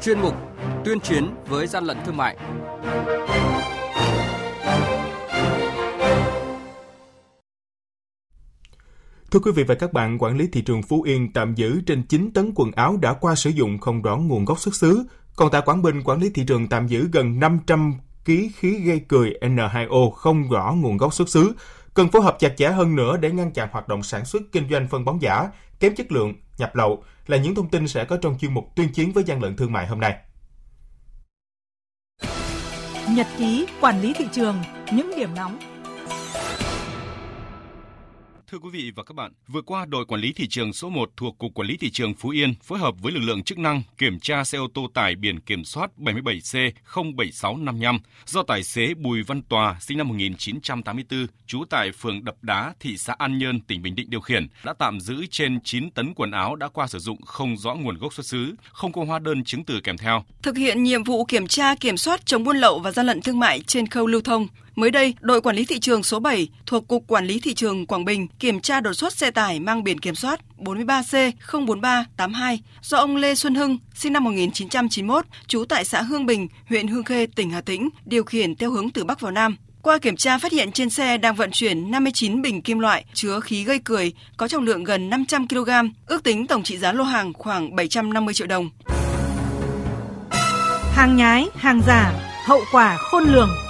chuyên mục Tuyên chiến với gian lận thương mại. Thưa quý vị và các bạn, quản lý thị trường Phú Yên tạm giữ trên 9 tấn quần áo đã qua sử dụng không rõ nguồn gốc xuất xứ. Còn tại Quảng Bình, quản lý thị trường tạm giữ gần 500 kg khí gây cười N2O không rõ nguồn gốc xuất xứ. Cần phối hợp chặt chẽ hơn nữa để ngăn chặn hoạt động sản xuất kinh doanh phân bón giả, kém chất lượng, nhập lậu là những thông tin sẽ có trong chuyên mục tuyên chiến với gian lận thương mại hôm nay. Nhật ký quản lý thị trường, những điểm nóng Thưa quý vị và các bạn, vừa qua đội quản lý thị trường số 1 thuộc Cục Quản lý Thị trường Phú Yên phối hợp với lực lượng chức năng kiểm tra xe ô tô tải biển kiểm soát 77C07655 do tài xế Bùi Văn Tòa sinh năm 1984 trú tại phường Đập Đá, thị xã An Nhơn, tỉnh Bình Định điều khiển đã tạm giữ trên 9 tấn quần áo đã qua sử dụng không rõ nguồn gốc xuất xứ, không có hóa đơn chứng từ kèm theo. Thực hiện nhiệm vụ kiểm tra kiểm soát chống buôn lậu và gian lận thương mại trên khâu lưu thông, Mới đây, đội quản lý thị trường số 7 thuộc Cục Quản lý Thị trường Quảng Bình kiểm tra đột xuất xe tải mang biển kiểm soát 43C04382 do ông Lê Xuân Hưng, sinh năm 1991, trú tại xã Hương Bình, huyện Hương Khê, tỉnh Hà Tĩnh, điều khiển theo hướng từ Bắc vào Nam. Qua kiểm tra phát hiện trên xe đang vận chuyển 59 bình kim loại chứa khí gây cười có trọng lượng gần 500 kg, ước tính tổng trị giá lô hàng khoảng 750 triệu đồng. Hàng nhái, hàng giả, hậu quả khôn lường.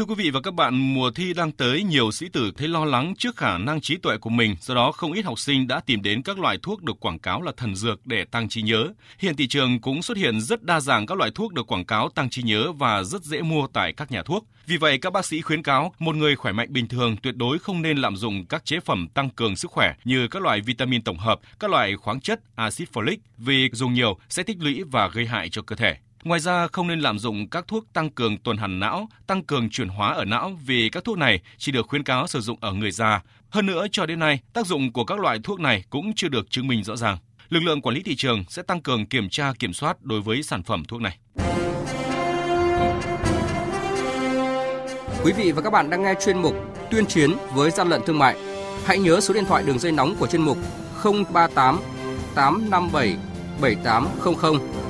Thưa quý vị và các bạn, mùa thi đang tới, nhiều sĩ tử thấy lo lắng trước khả năng trí tuệ của mình, do đó không ít học sinh đã tìm đến các loại thuốc được quảng cáo là thần dược để tăng trí nhớ. Hiện thị trường cũng xuất hiện rất đa dạng các loại thuốc được quảng cáo tăng trí nhớ và rất dễ mua tại các nhà thuốc. Vì vậy, các bác sĩ khuyến cáo một người khỏe mạnh bình thường tuyệt đối không nên lạm dụng các chế phẩm tăng cường sức khỏe như các loại vitamin tổng hợp, các loại khoáng chất, axit folic vì dùng nhiều sẽ tích lũy và gây hại cho cơ thể. Ngoài ra, không nên lạm dụng các thuốc tăng cường tuần hoàn não, tăng cường chuyển hóa ở não vì các thuốc này chỉ được khuyến cáo sử dụng ở người già. Hơn nữa, cho đến nay, tác dụng của các loại thuốc này cũng chưa được chứng minh rõ ràng. Lực lượng quản lý thị trường sẽ tăng cường kiểm tra kiểm soát đối với sản phẩm thuốc này. Quý vị và các bạn đang nghe chuyên mục Tuyên chiến với gian lận thương mại. Hãy nhớ số điện thoại đường dây nóng của chuyên mục 038 857 7800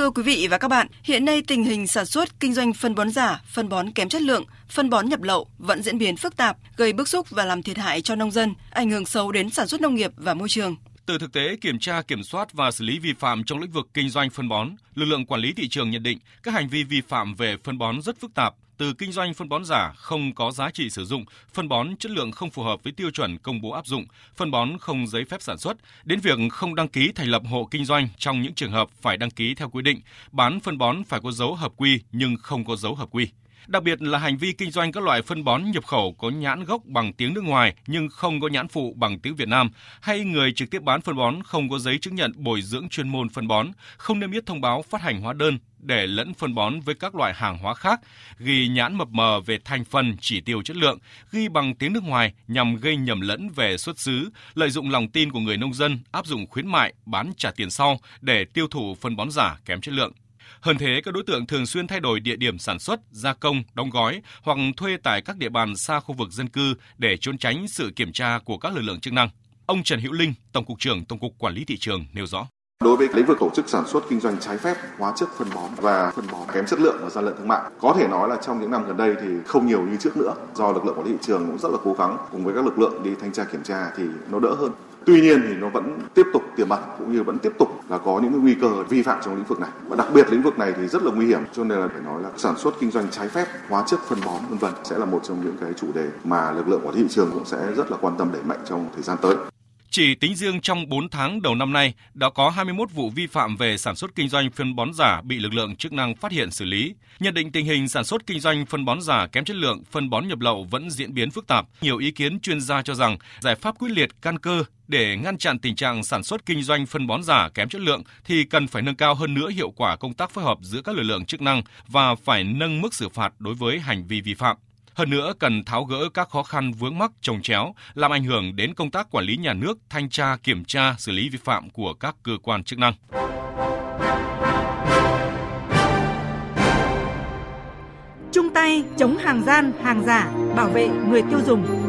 Thưa quý vị và các bạn, hiện nay tình hình sản xuất, kinh doanh phân bón giả, phân bón kém chất lượng, phân bón nhập lậu vẫn diễn biến phức tạp, gây bức xúc và làm thiệt hại cho nông dân, ảnh hưởng xấu đến sản xuất nông nghiệp và môi trường. Từ thực tế kiểm tra, kiểm soát và xử lý vi phạm trong lĩnh vực kinh doanh phân bón, lực lượng quản lý thị trường nhận định các hành vi vi phạm về phân bón rất phức tạp, từ kinh doanh phân bón giả không có giá trị sử dụng, phân bón chất lượng không phù hợp với tiêu chuẩn công bố áp dụng, phân bón không giấy phép sản xuất, đến việc không đăng ký thành lập hộ kinh doanh trong những trường hợp phải đăng ký theo quy định, bán phân bón phải có dấu hợp quy nhưng không có dấu hợp quy. Đặc biệt là hành vi kinh doanh các loại phân bón nhập khẩu có nhãn gốc bằng tiếng nước ngoài nhưng không có nhãn phụ bằng tiếng Việt Nam, hay người trực tiếp bán phân bón không có giấy chứng nhận bồi dưỡng chuyên môn phân bón, không niêm yết thông báo phát hành hóa đơn để lẫn phân bón với các loại hàng hóa khác, ghi nhãn mập mờ về thành phần, chỉ tiêu chất lượng, ghi bằng tiếng nước ngoài nhằm gây nhầm lẫn về xuất xứ, lợi dụng lòng tin của người nông dân áp dụng khuyến mại bán trả tiền sau để tiêu thụ phân bón giả kém chất lượng. Hơn thế, các đối tượng thường xuyên thay đổi địa điểm sản xuất, gia công, đóng gói hoặc thuê tại các địa bàn xa khu vực dân cư để trốn tránh sự kiểm tra của các lực lượng chức năng. Ông Trần Hữu Linh, Tổng cục trưởng Tổng cục Quản lý thị trường nêu rõ. Đối với lĩnh vực tổ chức sản xuất kinh doanh trái phép hóa chất phân bón và phân bón kém chất lượng và gian lận thương mại, có thể nói là trong những năm gần đây thì không nhiều như trước nữa. Do lực lượng quản lý thị trường cũng rất là cố gắng cùng với các lực lượng đi thanh tra kiểm tra thì nó đỡ hơn. Tuy nhiên thì nó vẫn tiếp tục tiềm ẩn cũng như vẫn tiếp tục là có những nguy cơ vi phạm trong lĩnh vực này. Và đặc biệt lĩnh vực này thì rất là nguy hiểm, cho nên là phải nói là sản xuất kinh doanh trái phép, hóa chất phân bón, vân vân sẽ là một trong những cái chủ đề mà lực lượng quản lý thị trường cũng sẽ rất là quan tâm đẩy mạnh trong thời gian tới. Chỉ tính riêng trong 4 tháng đầu năm nay, đã có 21 vụ vi phạm về sản xuất kinh doanh phân bón giả bị lực lượng chức năng phát hiện xử lý. Nhận định tình hình sản xuất kinh doanh phân bón giả kém chất lượng, phân bón nhập lậu vẫn diễn biến phức tạp. Nhiều ý kiến chuyên gia cho rằng giải pháp quyết liệt căn cơ để ngăn chặn tình trạng sản xuất kinh doanh phân bón giả kém chất lượng thì cần phải nâng cao hơn nữa hiệu quả công tác phối hợp giữa các lực lượng chức năng và phải nâng mức xử phạt đối với hành vi vi phạm. Hơn nữa, cần tháo gỡ các khó khăn vướng mắc trồng chéo, làm ảnh hưởng đến công tác quản lý nhà nước, thanh tra, kiểm tra, xử lý vi phạm của các cơ quan chức năng. Chung tay chống hàng gian, hàng giả, bảo vệ người tiêu dùng.